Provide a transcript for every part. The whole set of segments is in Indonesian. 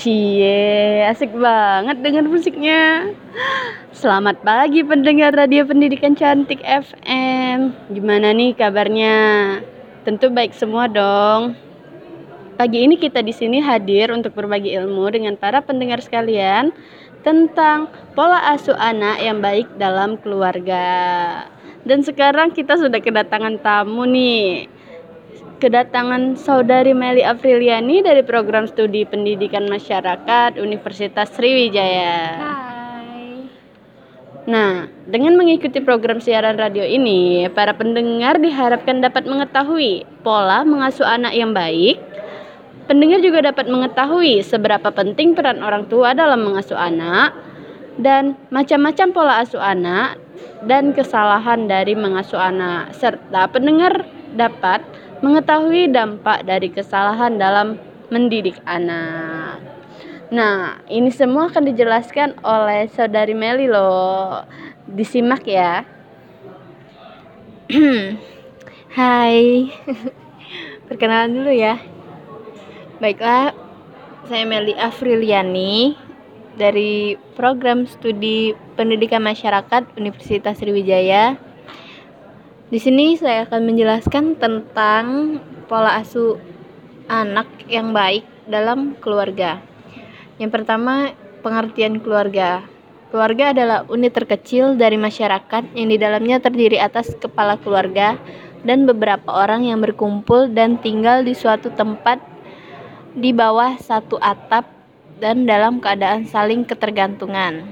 cie, asik banget dengan musiknya. Selamat pagi pendengar Radio Pendidikan Cantik FM. Gimana nih kabarnya? Tentu baik semua dong. Pagi ini kita di sini hadir untuk berbagi ilmu dengan para pendengar sekalian tentang pola asuh anak yang baik dalam keluarga. Dan sekarang kita sudah kedatangan tamu nih. Kedatangan saudari Meli Apriliani dari program studi pendidikan masyarakat Universitas Sriwijaya. Hai. Nah, dengan mengikuti program siaran radio ini, para pendengar diharapkan dapat mengetahui pola mengasuh anak yang baik. Pendengar juga dapat mengetahui seberapa penting peran orang tua dalam mengasuh anak dan macam-macam pola asuh anak dan kesalahan dari mengasuh anak serta pendengar dapat mengetahui dampak dari kesalahan dalam mendidik anak. Nah, ini semua akan dijelaskan oleh saudari Meli loh. Disimak ya. Hai. Perkenalan dulu ya. Baiklah, saya Meli Afriliani dari program studi Pendidikan Masyarakat Universitas Sriwijaya. Di sini saya akan menjelaskan tentang pola asuh anak yang baik dalam keluarga. Yang pertama, pengertian keluarga. Keluarga adalah unit terkecil dari masyarakat yang di dalamnya terdiri atas kepala keluarga dan beberapa orang yang berkumpul dan tinggal di suatu tempat di bawah satu atap dan dalam keadaan saling ketergantungan.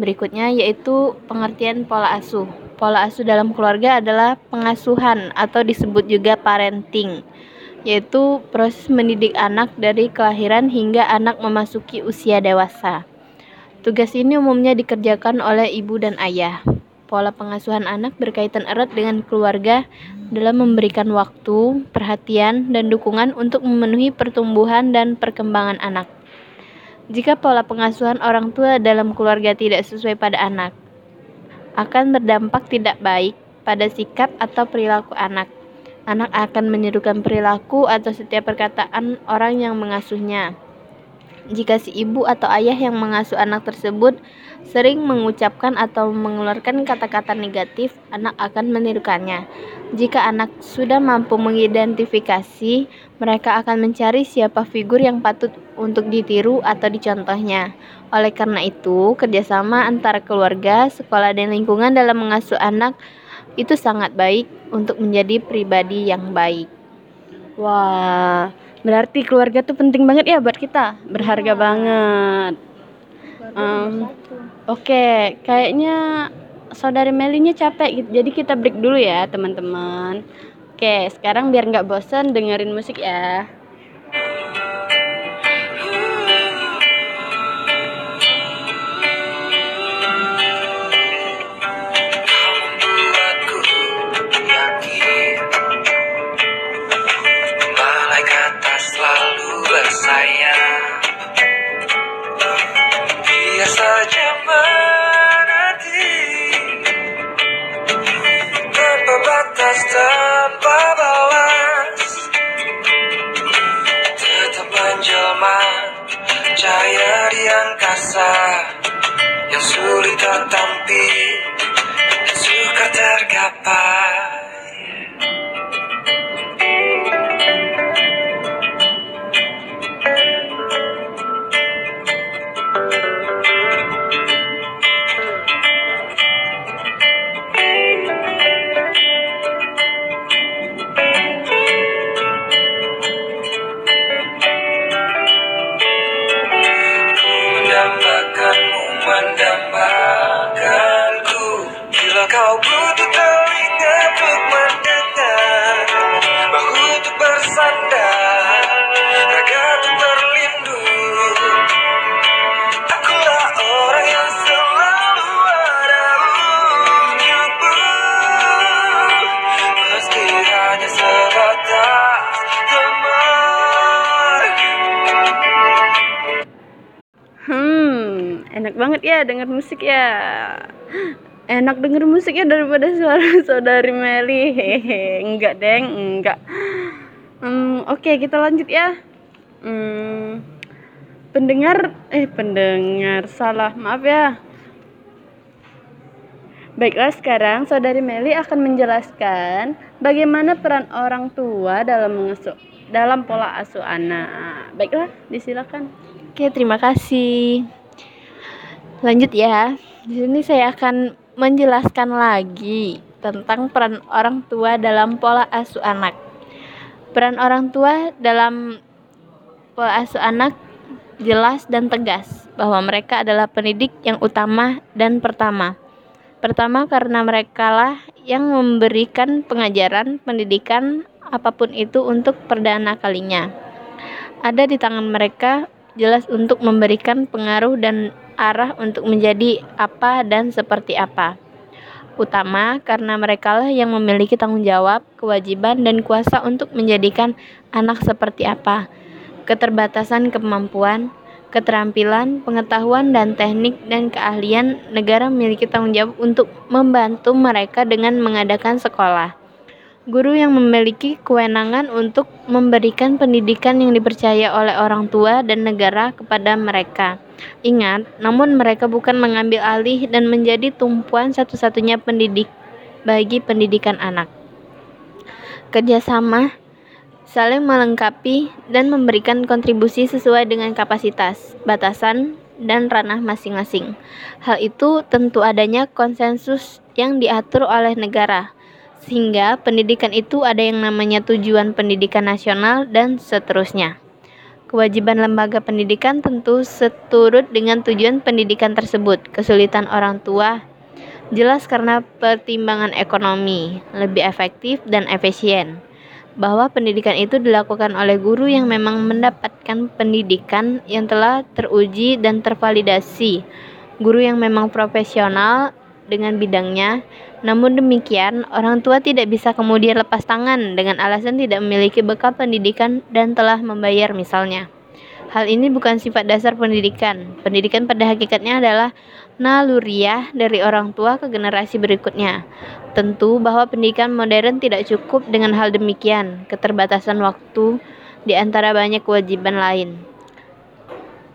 Berikutnya yaitu pengertian pola asuh. Pola asuh dalam keluarga adalah pengasuhan atau disebut juga parenting, yaitu proses mendidik anak dari kelahiran hingga anak memasuki usia dewasa. Tugas ini umumnya dikerjakan oleh ibu dan ayah. Pola pengasuhan anak berkaitan erat dengan keluarga dalam memberikan waktu, perhatian, dan dukungan untuk memenuhi pertumbuhan dan perkembangan anak. Jika pola pengasuhan orang tua dalam keluarga tidak sesuai pada anak, akan berdampak tidak baik pada sikap atau perilaku anak. Anak akan menirukan perilaku atau setiap perkataan orang yang mengasuhnya. Jika si ibu atau ayah yang mengasuh anak tersebut sering mengucapkan atau mengeluarkan kata-kata negatif, anak akan menirukannya. Jika anak sudah mampu mengidentifikasi, mereka akan mencari siapa figur yang patut untuk ditiru atau dicontohnya. Oleh karena itu, kerjasama antara keluarga, sekolah, dan lingkungan dalam mengasuh anak itu sangat baik untuk menjadi pribadi yang baik. Wah, berarti keluarga tuh penting banget ya buat kita. Berharga banget. Um, Oke, kayaknya saudari Melinya capek gitu. Jadi kita break dulu ya, teman-teman. Oke, sekarang biar nggak bosan dengerin musik ya. yang kasar Yang sulit tertampi Yang suka tergapai enak banget ya denger musik ya. Enak denger musiknya daripada suara saudari Meli. Hehe, enggak deng, enggak. Hmm, oke kita lanjut ya. Hmm, pendengar, eh pendengar salah, maaf ya. Baiklah sekarang saudari Meli akan menjelaskan bagaimana peran orang tua dalam mengasuh dalam pola asuh anak. Baiklah, disilakan. Oke, terima kasih. Lanjut ya. Di sini saya akan menjelaskan lagi tentang peran orang tua dalam pola asuh anak. Peran orang tua dalam pola asuh anak jelas dan tegas bahwa mereka adalah pendidik yang utama dan pertama. Pertama karena mereka lah yang memberikan pengajaran, pendidikan apa pun itu untuk perdana kalinya. Ada di tangan mereka jelas untuk memberikan pengaruh dan arah untuk menjadi apa dan seperti apa. Utama karena mereka lah yang memiliki tanggung jawab, kewajiban, dan kuasa untuk menjadikan anak seperti apa. Keterbatasan kemampuan, keterampilan, pengetahuan, dan teknik dan keahlian negara memiliki tanggung jawab untuk membantu mereka dengan mengadakan sekolah guru yang memiliki kewenangan untuk memberikan pendidikan yang dipercaya oleh orang tua dan negara kepada mereka. Ingat, namun mereka bukan mengambil alih dan menjadi tumpuan satu-satunya pendidik bagi pendidikan anak. Kerjasama saling melengkapi dan memberikan kontribusi sesuai dengan kapasitas, batasan, dan ranah masing-masing. Hal itu tentu adanya konsensus yang diatur oleh negara sehingga pendidikan itu ada yang namanya tujuan pendidikan nasional dan seterusnya. Kewajiban lembaga pendidikan tentu seturut dengan tujuan pendidikan tersebut. Kesulitan orang tua jelas karena pertimbangan ekonomi, lebih efektif dan efisien. Bahwa pendidikan itu dilakukan oleh guru yang memang mendapatkan pendidikan yang telah teruji dan tervalidasi. Guru yang memang profesional dengan bidangnya namun demikian, orang tua tidak bisa kemudian lepas tangan dengan alasan tidak memiliki bekal pendidikan dan telah membayar misalnya. Hal ini bukan sifat dasar pendidikan. Pendidikan pada hakikatnya adalah naluriah dari orang tua ke generasi berikutnya. Tentu bahwa pendidikan modern tidak cukup dengan hal demikian, keterbatasan waktu di antara banyak kewajiban lain.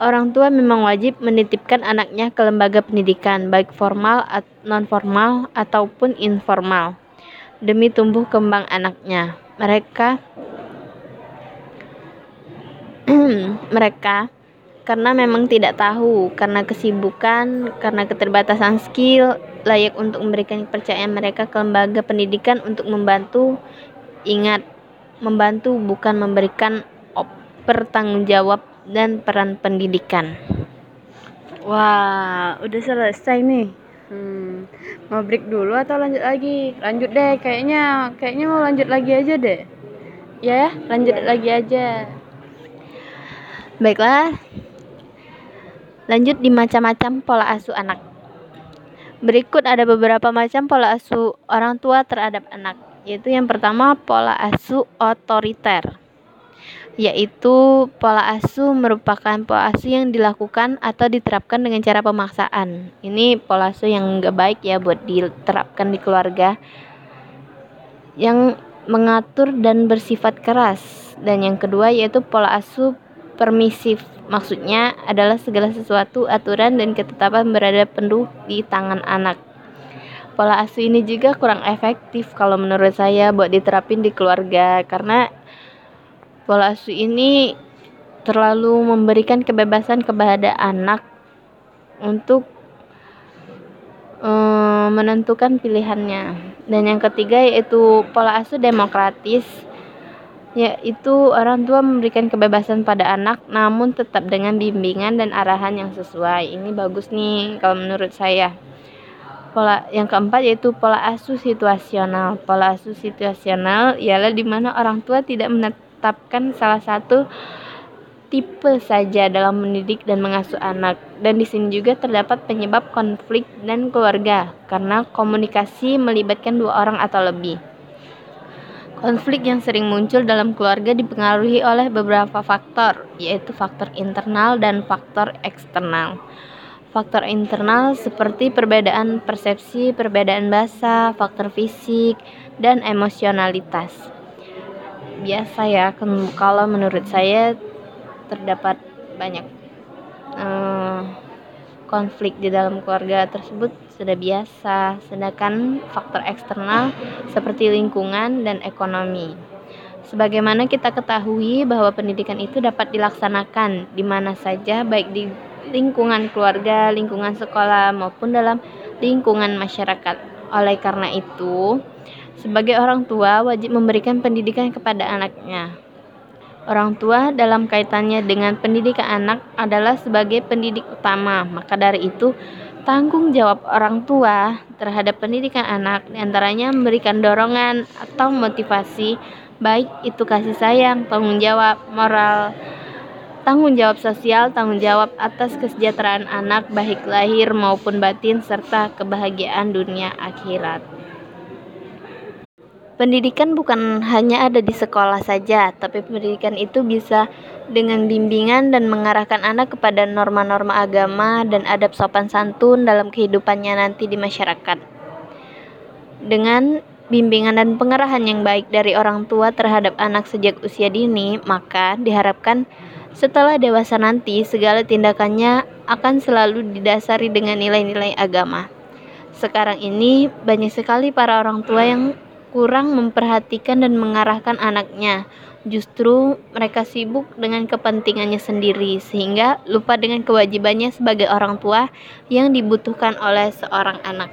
Orang tua memang wajib menitipkan anaknya ke lembaga pendidikan, baik formal, non formal, ataupun informal, demi tumbuh kembang anaknya. Mereka mereka karena memang tidak tahu, karena kesibukan, karena keterbatasan skill, layak untuk memberikan kepercayaan mereka ke lembaga pendidikan untuk membantu. Ingat, membantu bukan memberikan pertanggungjawab dan peran pendidikan. Wah, udah selesai nih. Hmm, mau break dulu atau lanjut lagi? Lanjut deh, kayaknya kayaknya mau lanjut lagi aja deh. Ya, lanjut ya. lagi aja. Baiklah. Lanjut di macam-macam pola asuh anak. Berikut ada beberapa macam pola asuh orang tua terhadap anak, yaitu yang pertama pola asuh otoriter yaitu pola asuh merupakan pola asuh yang dilakukan atau diterapkan dengan cara pemaksaan. Ini pola asuh yang enggak baik ya buat diterapkan di keluarga yang mengatur dan bersifat keras. Dan yang kedua yaitu pola asuh permisif. Maksudnya adalah segala sesuatu aturan dan ketetapan berada penuh di tangan anak. Pola asuh ini juga kurang efektif kalau menurut saya buat diterapin di keluarga karena Pola asuh ini terlalu memberikan kebebasan kepada anak untuk um, menentukan pilihannya. Dan yang ketiga yaitu pola asuh demokratis yaitu orang tua memberikan kebebasan pada anak namun tetap dengan bimbingan dan arahan yang sesuai. Ini bagus nih kalau menurut saya. pola yang keempat yaitu pola asuh situasional. Pola asuh situasional ialah di mana orang tua tidak menetapkan salah satu tipe saja dalam mendidik dan mengasuh anak. Dan di sini juga terdapat penyebab konflik dan keluarga karena komunikasi melibatkan dua orang atau lebih. Konflik yang sering muncul dalam keluarga dipengaruhi oleh beberapa faktor, yaitu faktor internal dan faktor eksternal. Faktor internal seperti perbedaan persepsi, perbedaan bahasa, faktor fisik, dan emosionalitas. Biasa ya, kalau menurut saya terdapat banyak uh, konflik di dalam keluarga tersebut sudah biasa, sedangkan faktor eksternal seperti lingkungan dan ekonomi. Sebagaimana kita ketahui bahwa pendidikan itu dapat dilaksanakan di mana saja, baik di lingkungan keluarga, lingkungan sekolah, maupun dalam lingkungan masyarakat. Oleh karena itu, sebagai orang tua wajib memberikan pendidikan kepada anaknya. Orang tua dalam kaitannya dengan pendidikan anak adalah sebagai pendidik utama. Maka dari itu, tanggung jawab orang tua terhadap pendidikan anak di antaranya memberikan dorongan atau motivasi, baik itu kasih sayang, tanggung jawab, moral, tanggung jawab sosial, tanggung jawab atas kesejahteraan anak baik lahir maupun batin serta kebahagiaan dunia akhirat. Pendidikan bukan hanya ada di sekolah saja, tapi pendidikan itu bisa dengan bimbingan dan mengarahkan anak kepada norma-norma agama dan adab sopan santun dalam kehidupannya nanti di masyarakat. Dengan bimbingan dan pengarahan yang baik dari orang tua terhadap anak sejak usia dini, maka diharapkan setelah dewasa nanti segala tindakannya akan selalu didasari dengan nilai-nilai agama. Sekarang ini banyak sekali para orang tua yang kurang memperhatikan dan mengarahkan anaknya. Justru mereka sibuk dengan kepentingannya sendiri, sehingga lupa dengan kewajibannya sebagai orang tua yang dibutuhkan oleh seorang anak.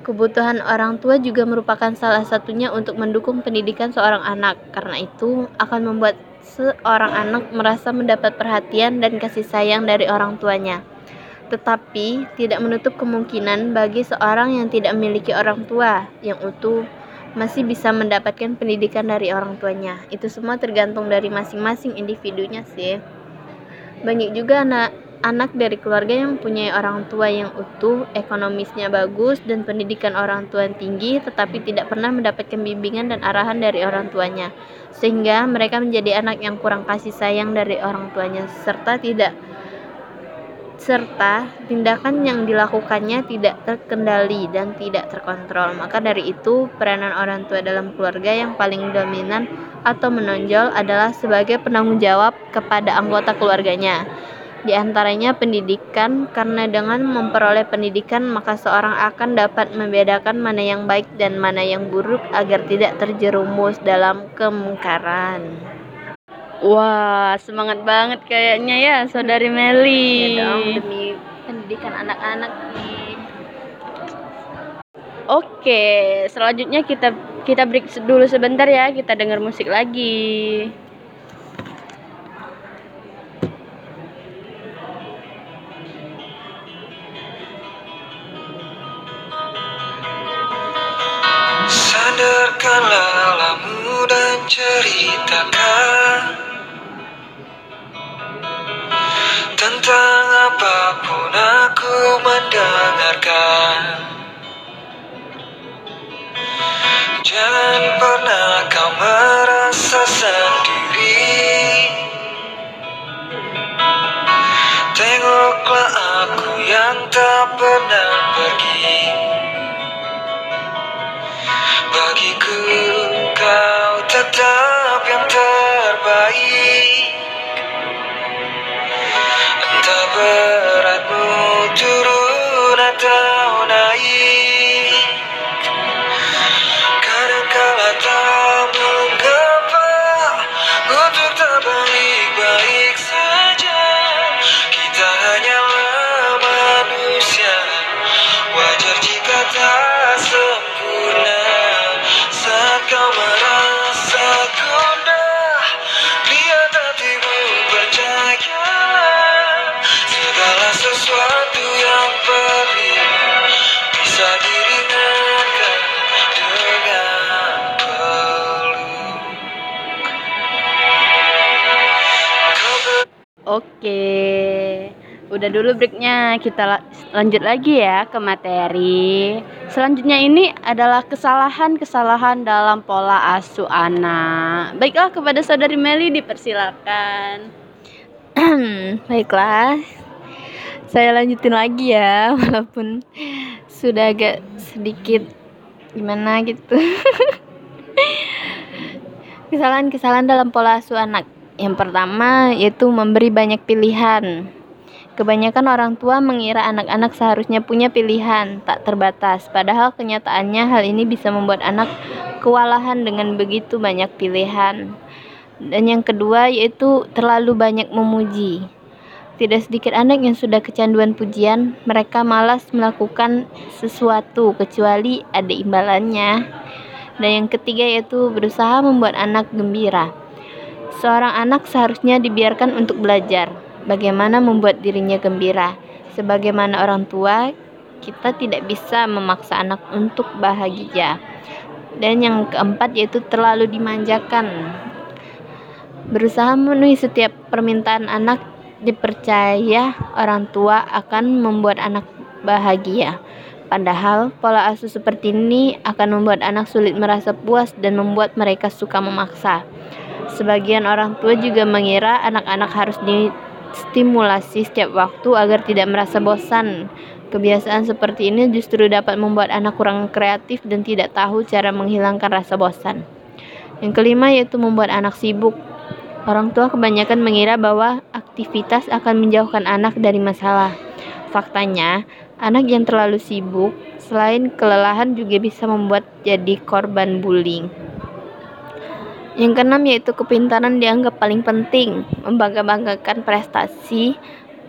Kebutuhan orang tua juga merupakan salah satunya untuk mendukung pendidikan seorang anak, karena itu akan membuat seorang anak merasa mendapat perhatian dan kasih sayang dari orang tuanya tetapi tidak menutup kemungkinan bagi seorang yang tidak memiliki orang tua yang utuh masih bisa mendapatkan pendidikan dari orang tuanya. Itu semua tergantung dari masing-masing individunya sih. Banyak juga anak anak dari keluarga yang punya orang tua yang utuh, ekonomisnya bagus dan pendidikan orang tua yang tinggi tetapi tidak pernah mendapatkan bimbingan dan arahan dari orang tuanya. Sehingga mereka menjadi anak yang kurang kasih sayang dari orang tuanya serta tidak serta tindakan yang dilakukannya tidak terkendali dan tidak terkontrol. Maka dari itu, peranan orang tua dalam keluarga yang paling dominan atau menonjol adalah sebagai penanggung jawab kepada anggota keluarganya. Di antaranya pendidikan, karena dengan memperoleh pendidikan maka seorang akan dapat membedakan mana yang baik dan mana yang buruk agar tidak terjerumus dalam kemungkaran. Wah, semangat banget kayaknya ya, Saudari Meli. Ya dong, demi pendidikan anak-anak nih. Oke, selanjutnya kita kita break dulu sebentar ya, kita dengar musik lagi. Sandarkanlah lamu dan ceritakan apa pun aku mendengarkan Jangan pernah kau merasa sendiri. Tengoklah aku yang tak pernah pergi. Bagiku kau tetap Udah dulu breaknya, kita la- lanjut lagi ya ke materi. Selanjutnya ini adalah kesalahan-kesalahan dalam pola asuh anak. Baiklah kepada saudari Meli dipersilakan. Baiklah. Saya lanjutin lagi ya, walaupun sudah agak sedikit gimana gitu. Kesalahan-kesalahan dalam pola asuh anak. Yang pertama yaitu memberi banyak pilihan. Kebanyakan orang tua mengira anak-anak seharusnya punya pilihan tak terbatas, padahal kenyataannya hal ini bisa membuat anak kewalahan dengan begitu banyak pilihan. Dan yang kedua yaitu terlalu banyak memuji. Tidak sedikit anak yang sudah kecanduan pujian, mereka malas melakukan sesuatu kecuali ada imbalannya. Dan yang ketiga yaitu berusaha membuat anak gembira. Seorang anak seharusnya dibiarkan untuk belajar bagaimana membuat dirinya gembira. Sebagaimana orang tua, kita tidak bisa memaksa anak untuk bahagia. Dan yang keempat yaitu terlalu dimanjakan. Berusaha memenuhi setiap permintaan anak dipercaya orang tua akan membuat anak bahagia. Padahal pola asuh seperti ini akan membuat anak sulit merasa puas dan membuat mereka suka memaksa. Sebagian orang tua juga mengira anak-anak harus distimulasi setiap waktu agar tidak merasa bosan. Kebiasaan seperti ini justru dapat membuat anak kurang kreatif dan tidak tahu cara menghilangkan rasa bosan. Yang kelima yaitu membuat anak sibuk. Orang tua kebanyakan mengira bahwa aktivitas akan menjauhkan anak dari masalah. Faktanya, anak yang terlalu sibuk selain kelelahan juga bisa membuat jadi korban bullying. Yang keenam yaitu kepintaran dianggap paling penting. Membangga-banggakan prestasi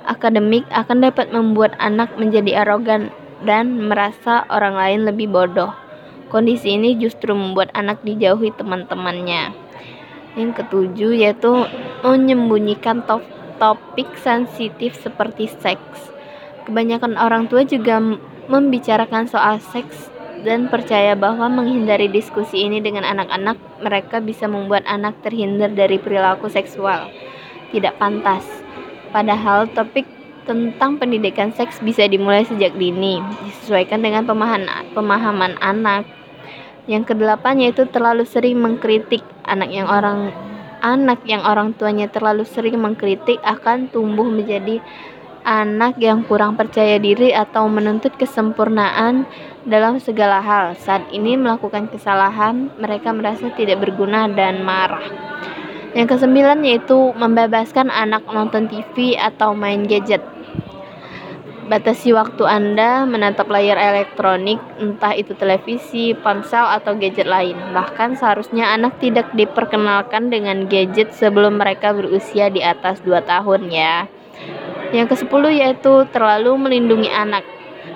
akademik akan dapat membuat anak menjadi arogan dan merasa orang lain lebih bodoh. Kondisi ini justru membuat anak dijauhi teman-temannya. Yang ketujuh yaitu menyembunyikan top topik sensitif seperti seks. Kebanyakan orang tua juga membicarakan soal seks dan percaya bahwa menghindari diskusi ini dengan anak-anak, mereka bisa membuat anak terhindar dari perilaku seksual tidak pantas. Padahal topik tentang pendidikan seks bisa dimulai sejak dini, disesuaikan dengan pemahaman, pemahaman anak. Yang kedelapan yaitu terlalu sering mengkritik anak yang orang anak yang orang tuanya terlalu sering mengkritik akan tumbuh menjadi anak yang kurang percaya diri atau menuntut kesempurnaan dalam segala hal. Saat ini melakukan kesalahan, mereka merasa tidak berguna dan marah. Yang kesembilan yaitu membebaskan anak nonton TV atau main gadget. Batasi waktu Anda menatap layar elektronik, entah itu televisi, ponsel, atau gadget lain. Bahkan seharusnya anak tidak diperkenalkan dengan gadget sebelum mereka berusia di atas 2 tahun ya. Yang ke-10 yaitu terlalu melindungi anak.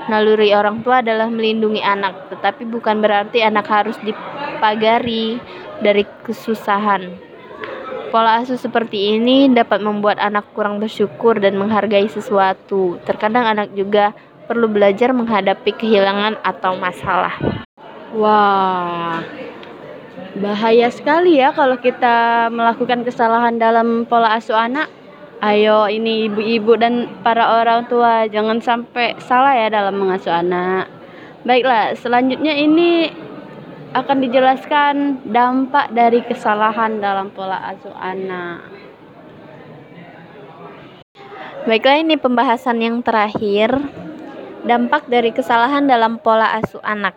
Naluri orang tua adalah melindungi anak, tetapi bukan berarti anak harus dipagari dari kesusahan. Pola asuh seperti ini dapat membuat anak kurang bersyukur dan menghargai sesuatu. Terkadang anak juga perlu belajar menghadapi kehilangan atau masalah. Wah, bahaya sekali ya kalau kita melakukan kesalahan dalam pola asuh anak. Ayo ini ibu-ibu dan para orang tua jangan sampai salah ya dalam mengasuh anak. Baiklah, selanjutnya ini akan dijelaskan dampak dari kesalahan dalam pola asuh anak. Baiklah ini pembahasan yang terakhir dampak dari kesalahan dalam pola asuh anak.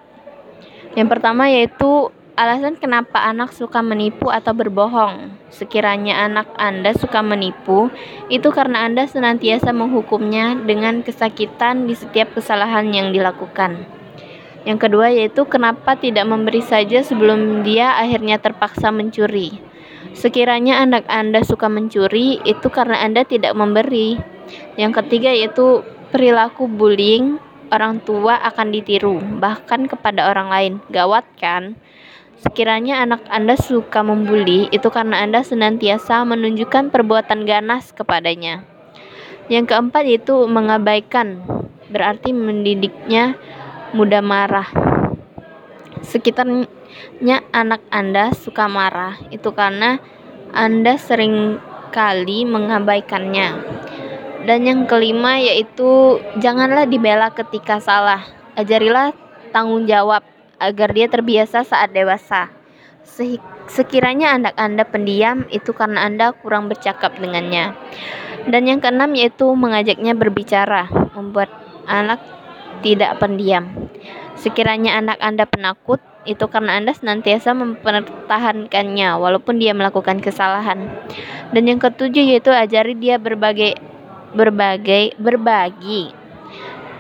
Yang pertama yaitu alasan kenapa anak suka menipu atau berbohong. Sekiranya anak Anda suka menipu, itu karena Anda senantiasa menghukumnya dengan kesakitan di setiap kesalahan yang dilakukan. Yang kedua yaitu kenapa tidak memberi saja sebelum dia akhirnya terpaksa mencuri. Sekiranya anak Anda suka mencuri, itu karena Anda tidak memberi. Yang ketiga yaitu perilaku bullying, orang tua akan ditiru, bahkan kepada orang lain. Gawat kan? Sekiranya anak Anda suka membuli, itu karena Anda senantiasa menunjukkan perbuatan ganas kepadanya. Yang keempat yaitu mengabaikan, berarti mendidiknya mudah marah. Sekitarnya anak Anda suka marah, itu karena Anda sering kali mengabaikannya. Dan yang kelima yaitu janganlah dibela ketika salah. Ajarilah tanggung jawab agar dia terbiasa saat dewasa. Sekiranya anak Anda pendiam, itu karena Anda kurang bercakap dengannya. Dan yang keenam yaitu mengajaknya berbicara, membuat anak tidak pendiam. Sekiranya anak Anda penakut, itu karena Anda senantiasa mempertahankannya walaupun dia melakukan kesalahan. Dan yang ketujuh yaitu ajari dia berbagai berbagai berbagi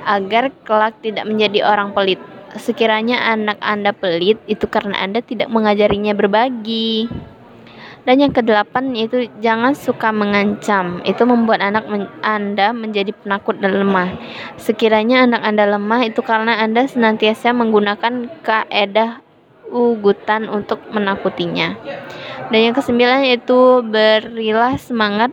agar kelak tidak menjadi orang pelit. Sekiranya anak Anda pelit, itu karena Anda tidak mengajarinya berbagi. Dan yang kedelapan yaitu jangan suka mengancam. Itu membuat anak men Anda menjadi penakut dan lemah. Sekiranya anak Anda lemah itu karena Anda senantiasa menggunakan kaedah ugutan untuk menakutinya. Dan yang kesembilan yaitu berilah semangat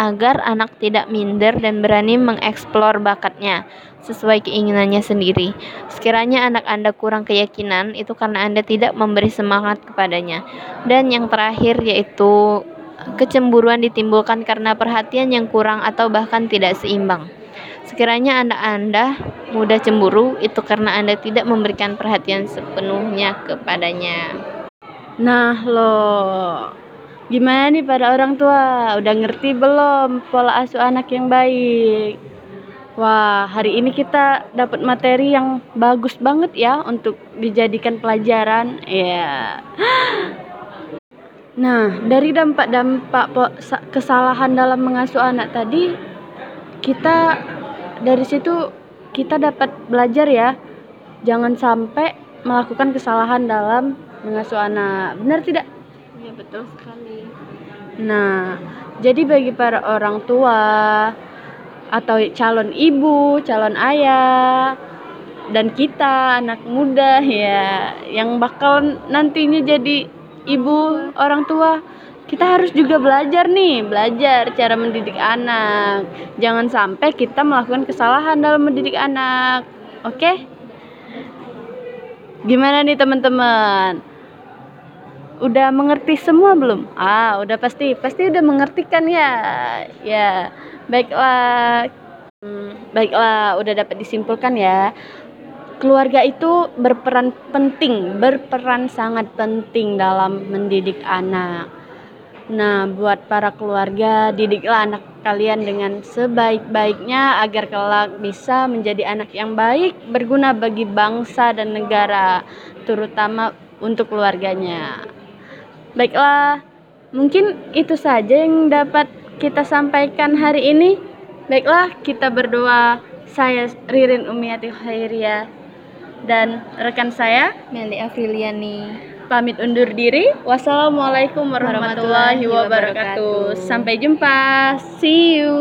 agar anak tidak minder dan berani mengeksplor bakatnya sesuai keinginannya sendiri. Sekiranya anak Anda kurang keyakinan, itu karena Anda tidak memberi semangat kepadanya. Dan yang terakhir yaitu kecemburuan ditimbulkan karena perhatian yang kurang atau bahkan tidak seimbang. Sekiranya anak Anda mudah cemburu, itu karena Anda tidak memberikan perhatian sepenuhnya kepadanya. Nah, lo gimana nih pada orang tua? Udah ngerti belum pola asuh anak yang baik? Wah, hari ini kita dapat materi yang bagus banget ya untuk dijadikan pelajaran. Ya. Nah, dari dampak-dampak kesalahan dalam mengasuh anak tadi, kita dari situ kita dapat belajar ya. Jangan sampai melakukan kesalahan dalam mengasuh anak. Benar tidak? Ya, betul sekali. Nah, jadi bagi para orang tua, atau calon ibu, calon ayah, dan kita anak muda ya yang bakal nantinya jadi ibu orang tua kita harus juga belajar nih belajar cara mendidik anak jangan sampai kita melakukan kesalahan dalam mendidik anak oke okay? gimana nih teman-teman udah mengerti semua belum ah udah pasti pasti udah mengerti kan ya ya Baiklah, hmm, baiklah, udah dapat disimpulkan ya. Keluarga itu berperan penting, berperan sangat penting dalam mendidik anak. Nah, buat para keluarga, didiklah anak kalian dengan sebaik-baiknya agar kelak bisa menjadi anak yang baik, berguna bagi bangsa dan negara, terutama untuk keluarganya. Baiklah, mungkin itu saja yang dapat kita sampaikan hari ini. Baiklah, kita berdoa. Saya Ririn Umiati Khairia dan rekan saya Meli Afriliani pamit undur diri. Wassalamualaikum warahmatullahi wabarakatuh. Sampai jumpa. See you.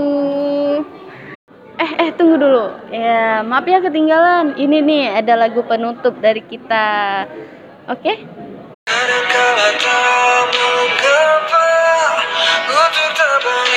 Eh, eh, tunggu dulu. Ya, maaf ya ketinggalan. Ini nih ada lagu penutup dari kita. Oke? Okay? Arka, Arka, Arka, Arka, Arka,